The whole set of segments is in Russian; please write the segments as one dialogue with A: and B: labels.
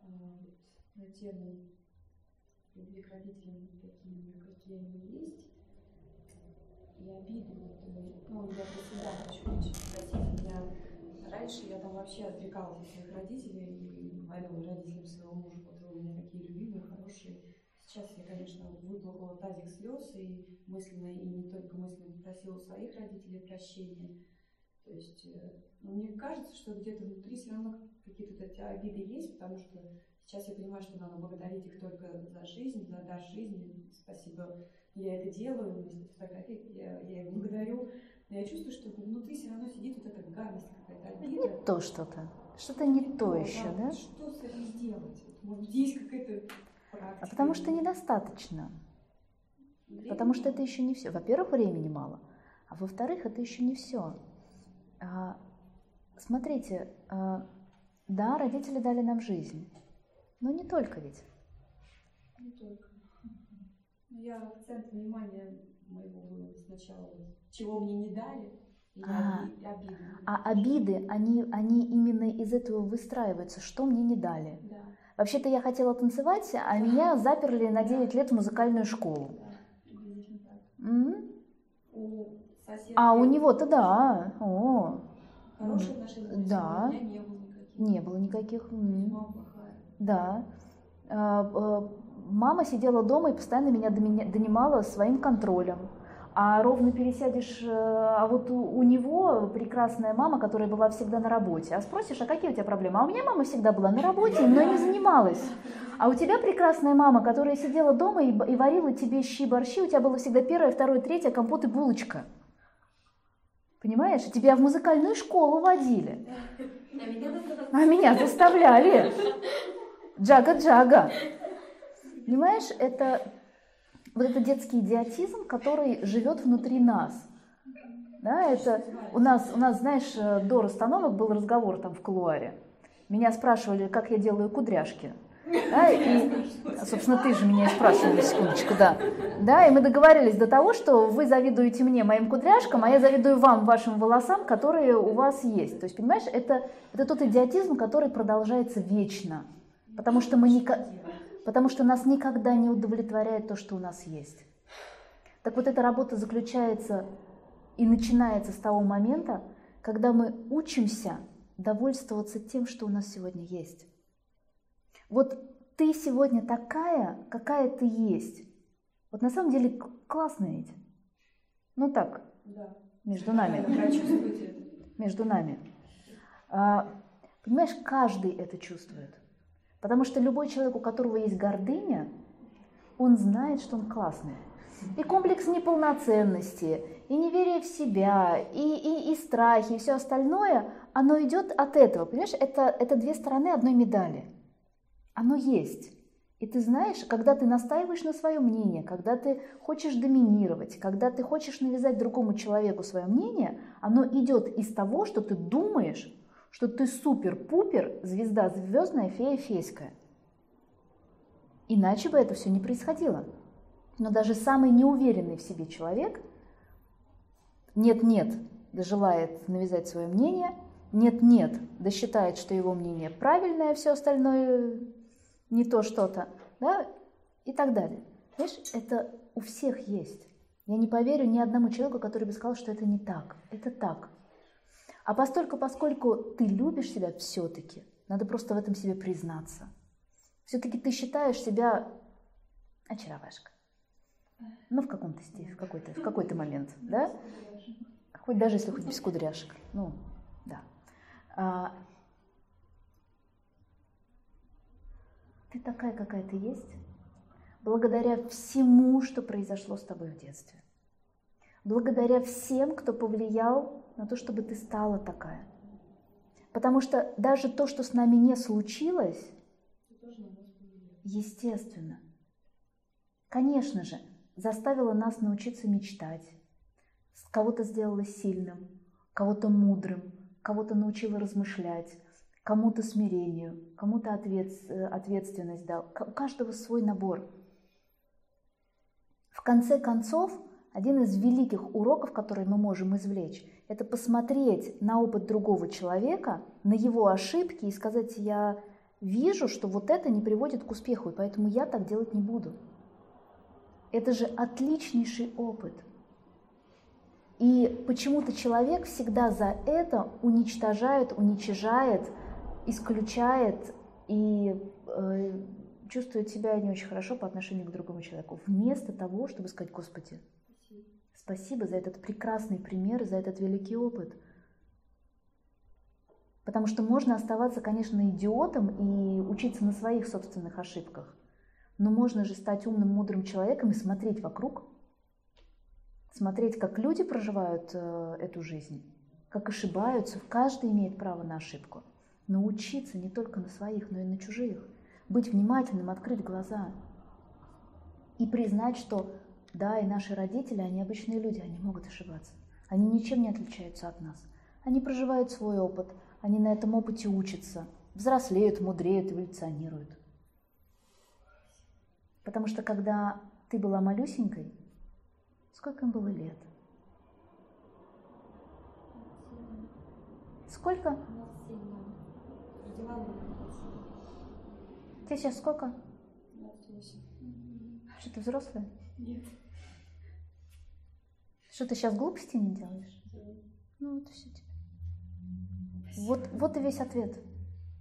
A: А, на тему любви к родителям такими, какие они есть, и обиды. Ну, я всегда хочу простить, я раньше я там вообще отрекалась от своих родителей и говорила родителям своего мужа, вот вы у меня такие любимые, хорошие. Сейчас я, конечно, выплакала тазик слез и мысленно, и не только мысленно просила у своих родителей прощения. То есть, э, ну, мне кажется, что где-то внутри все равно какие-то эти обиды есть, потому что сейчас я понимаю, что надо благодарить их только за жизнь, за дар жизни. Спасибо, я это делаю, вместе с фотографией я, я их благодарю. Но я чувствую, что внутри все равно сидит вот эта гадость какая-то, обида.
B: Не то что-то. Что-то не, не то, то еще, да? да?
A: Что с этим сделать? Может быть, есть какая-то практика?
B: А потому что недостаточно. Времени? Потому что это еще не все. Во-первых, времени мало. А во-вторых, это еще не все. А, смотрите, а, да, родители дали нам жизнь, но не только ведь.
A: Не только. Но я акцент внимания моего было сначала, чего мне не дали,
B: а, обиды. А обиды, они, они именно из этого выстраиваются, что мне не дали.
A: Да.
B: Вообще-то я хотела танцевать, а да. меня заперли на 9 лет в музыкальную школу.
A: Да. У соседки...
B: А у него-то да.
A: О. Хорошие отношения?
B: Да.
A: У меня не было никаких.
B: Не было никаких.
A: Мама плохая.
B: Да. А, а, мама сидела дома и постоянно меня донимала своим контролем. А ровно пересядешь, э, а вот у, у него прекрасная мама, которая была всегда на работе. А спросишь, а какие у тебя проблемы? А у меня мама всегда была на работе, но не занималась. А у тебя прекрасная мама, которая сидела дома и, и варила тебе щи, борщи, у тебя было всегда первое, второе, третье, компот и булочка. Понимаешь? Тебя в музыкальную школу водили. А меня заставляли. Джага-джага. Понимаешь, это вот этот детский идиотизм, который живет внутри нас. Да, это у нас, у нас, знаешь, до расстановок был разговор там в кулуаре. Меня спрашивали, как я делаю кудряшки. Да, и, собственно, ты же меня и спрашивал, секундочку, да. Да, и мы договорились до того, что вы завидуете мне, моим кудряшкам, а я завидую вам, вашим волосам, которые у вас есть. То есть, понимаешь, это, это тот идиотизм, который продолжается вечно. Потому что, мы никак, потому что нас никогда не удовлетворяет то, что у нас есть. Так вот, эта работа заключается и начинается с того момента, когда мы учимся довольствоваться тем, что у нас сегодня есть. Вот ты сегодня такая, какая ты есть. Вот на самом деле классно ведь. Ну так,
A: да.
B: между нами. Между нами. А, понимаешь, каждый это чувствует. Потому что любой человек, у которого есть гордыня, он знает, что он классный. И комплекс неполноценности, и неверие в себя, и, и, и страхи, и все остальное, оно идет от этого. Понимаешь, это, это две стороны одной медали. Оно есть. И ты знаешь, когда ты настаиваешь на свое мнение, когда ты хочешь доминировать, когда ты хочешь навязать другому человеку свое мнение, оно идет из того, что ты думаешь, что ты супер-пупер, звезда звездная, фея фейская. Иначе бы это все не происходило. Но даже самый неуверенный в себе человек нет-нет, да желает навязать свое мнение, нет-нет, да считает, что его мнение правильное, а все остальное не то что-то, да, и так далее. Знаешь, это у всех есть. Я не поверю ни одному человеку, который бы сказал, что это не так. Это так. А постольку, поскольку ты любишь себя все-таки, надо просто в этом себе признаться. Все-таки ты считаешь себя очаровашкой. Ну, в каком-то стиле, в какой-то, в какой-то момент, да? Хоть даже если хоть без кудряшек. Ну, да. А, Ты такая, какая ты есть, благодаря всему, что произошло с тобой в детстве. Благодаря всем, кто повлиял на то, чтобы ты стала такая. Потому что даже то, что с нами не случилось, естественно, конечно же, заставило нас научиться мечтать, кого-то сделала сильным, кого-то мудрым, кого-то научила размышлять, кому-то смирению, кому-то э, ответственность дал. У каждого свой набор. В конце концов, один из великих уроков, который мы можем извлечь, Это посмотреть на опыт другого человека, на его ошибки и сказать, я вижу, что вот это не приводит к успеху, и поэтому я так делать не буду. Это же отличнейший опыт. И почему-то человек всегда за это уничтожает, уничижает, исключает и э, чувствует себя не очень хорошо по отношению к другому человеку. Вместо того, чтобы сказать, Господи, спасибо, спасибо за этот прекрасный пример, за этот великий опыт. Потому что можно оставаться, конечно, идиотом и учиться на своих собственных ошибках. Но можно же стать умным, мудрым человеком и смотреть вокруг, смотреть, как люди проживают э, эту жизнь, как ошибаются. Каждый имеет право на ошибку. Научиться не только на своих, но и на чужих. Быть внимательным, открыть глаза. И признать, что да, и наши родители, они обычные люди, они могут ошибаться. Они ничем не отличаются от нас. Они проживают свой опыт, они на этом опыте учатся, взрослеют, мудреют, эволюционируют. Потому что когда ты была малюсенькой, сколько им было лет? Сколько? Тебе сейчас сколько?
A: 28.
B: Что ты взрослая?
A: Нет.
B: Что ты сейчас глупости не делаешь? Ну, это все тебе. Вот, вот и весь ответ.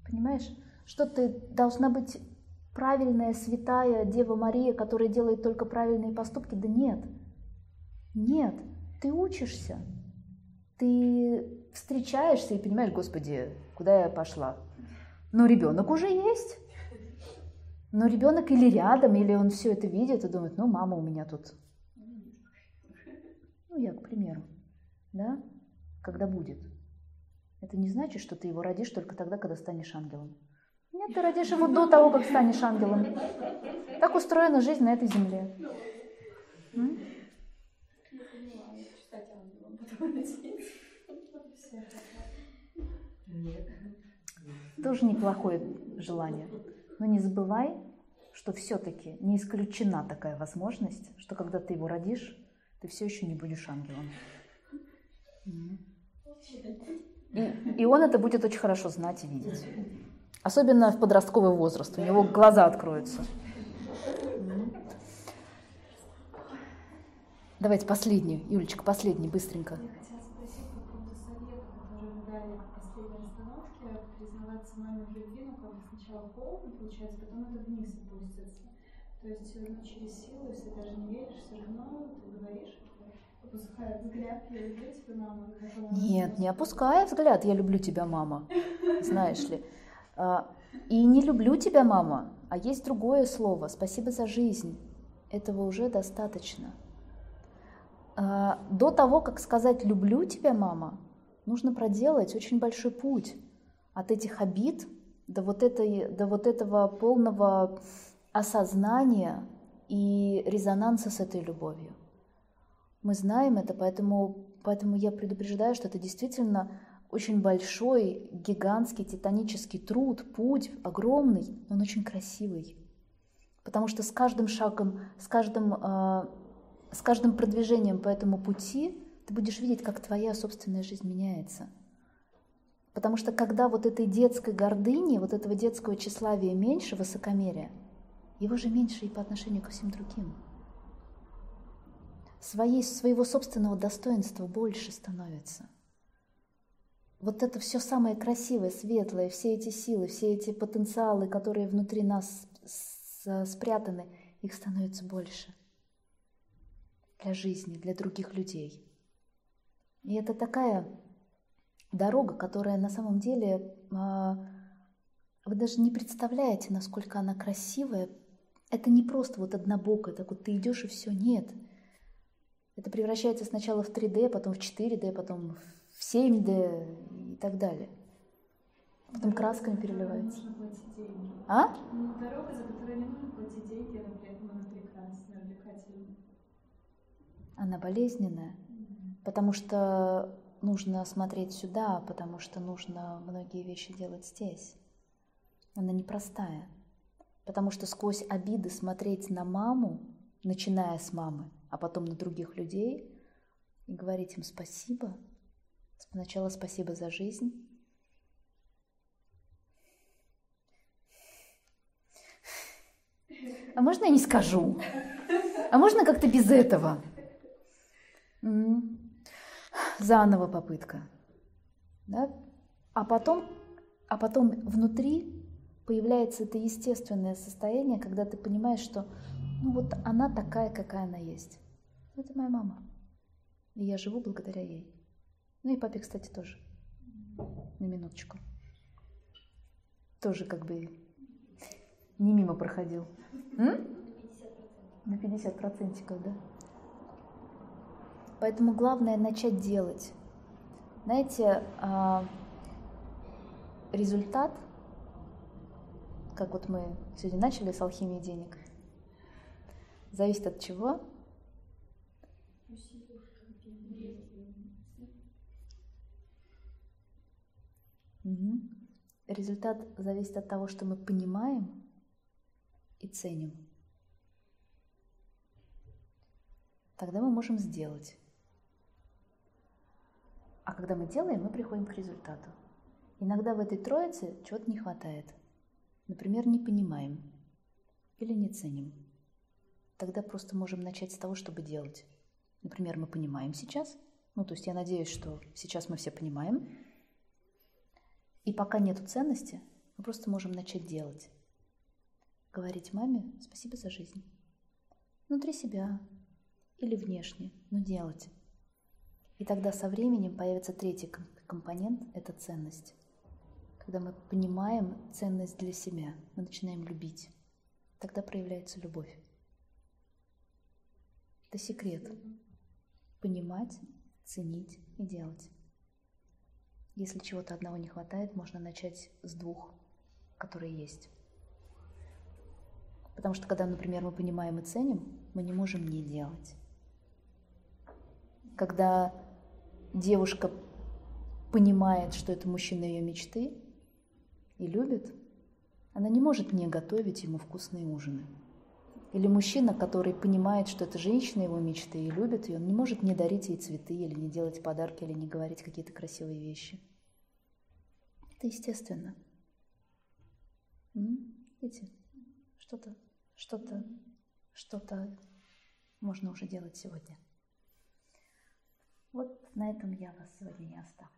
B: Понимаешь? Что ты должна быть правильная, святая Дева Мария, которая делает только правильные поступки? Да нет. Нет. Ты учишься. Ты встречаешься и понимаешь, Господи, куда я пошла? Но ребенок уже есть. Но ребенок или рядом, или он все это видит и думает, ну, мама у меня тут. Ну, я, к примеру, да, когда будет. Это не значит, что ты его родишь только тогда, когда станешь ангелом. Нет, ты родишь его до того, как станешь ангелом. Так устроена жизнь на этой земле. М? Тоже неплохое желание. Но не забывай, что все-таки не исключена такая возможность, что когда ты его родишь, ты все еще не будешь ангелом. И, и он это будет очень хорошо знать и видеть. Особенно в подростковый возраст. У него глаза откроются. Давайте последний, Юлечка, последний, быстренько.
A: Признаваться маме в любви, ну как бы сначала холодно получается, потом это вниз опустится. То есть ну, через силу, если даже не веришь, все равно ты говоришь, опуская взгляд, я люблю тебя, мама.
B: Нет, не опуская взгляд, я люблю тебя, мама. Знаешь ли. А, и не люблю тебя, мама, а есть другое слово. Спасибо за жизнь. Этого уже достаточно. А, до того, как сказать «люблю тебя, мама», нужно проделать очень большой путь от этих обид до вот, этой, до вот этого полного осознания и резонанса с этой любовью. Мы знаем это, поэтому, поэтому я предупреждаю, что это действительно очень большой, гигантский, титанический труд, путь огромный, но он очень красивый. Потому что с каждым шагом, с каждым э, с каждым продвижением по этому пути ты будешь видеть, как твоя собственная жизнь меняется. Потому что когда вот этой детской гордыни, вот этого детского тщеславия меньше, высокомерия, его же меньше и по отношению ко всем другим. Своей, своего собственного достоинства больше становится. Вот это все самое красивое, светлое, все эти силы, все эти потенциалы, которые внутри нас спрятаны, их становится больше для жизни, для других людей. И это такая дорога, которая на самом деле, а, вы даже не представляете, насколько она красивая. Это не просто вот однобокая, так вот ты идешь и все, нет. Это превращается сначала в 3D, потом в 4D, потом в 7D и так далее. Потом красками переливается. А?
A: Ну, дорога, за которую не нужно платить деньги, но при этом она прекрасная, увлекательная
B: она болезненная, потому что нужно смотреть сюда, потому что нужно многие вещи делать здесь. Она непростая, потому что сквозь обиды смотреть на маму, начиная с мамы, а потом на других людей, и говорить им спасибо, Сначала спасибо за жизнь. А можно я не скажу? А можно как-то без этого? Заново попытка. Да? А потом, а потом внутри появляется это естественное состояние, когда ты понимаешь, что ну вот она такая, какая она есть. Это моя мама. И я живу благодаря ей. Ну и папе, кстати, тоже. На минуточку. Тоже как бы не мимо проходил. М? На 50 процентиков, да. Поэтому главное начать делать. Знаете, а, результат, как вот мы сегодня начали с алхимии денег, зависит от чего? Угу. Результат зависит от того, что мы понимаем и ценим. Тогда мы можем сделать. А когда мы делаем, мы приходим к результату. Иногда в этой троице чего-то не хватает. Например, не понимаем или не ценим. Тогда просто можем начать с того, чтобы делать. Например, мы понимаем сейчас, ну то есть я надеюсь, что сейчас мы все понимаем, и пока нету ценности, мы просто можем начать делать. Говорить маме спасибо за жизнь. Внутри себя или внешне, но делать. И тогда со временем появится третий компонент – это ценность. Когда мы понимаем ценность для себя, мы начинаем любить. Тогда проявляется любовь. Это секрет. Понимать, ценить и делать. Если чего-то одного не хватает, можно начать с двух, которые есть. Потому что когда, например, мы понимаем и ценим, мы не можем не делать. Когда девушка понимает, что это мужчина ее мечты и любит, она не может не готовить ему вкусные ужины. Или мужчина, который понимает, что это женщина его мечты и любит ее, он не может не дарить ей цветы, или не делать подарки, или не говорить какие-то красивые вещи. Это естественно. Видите, что-то, что-то, что-то можно уже делать сегодня. Вот на этом я вас сегодня не оставлю.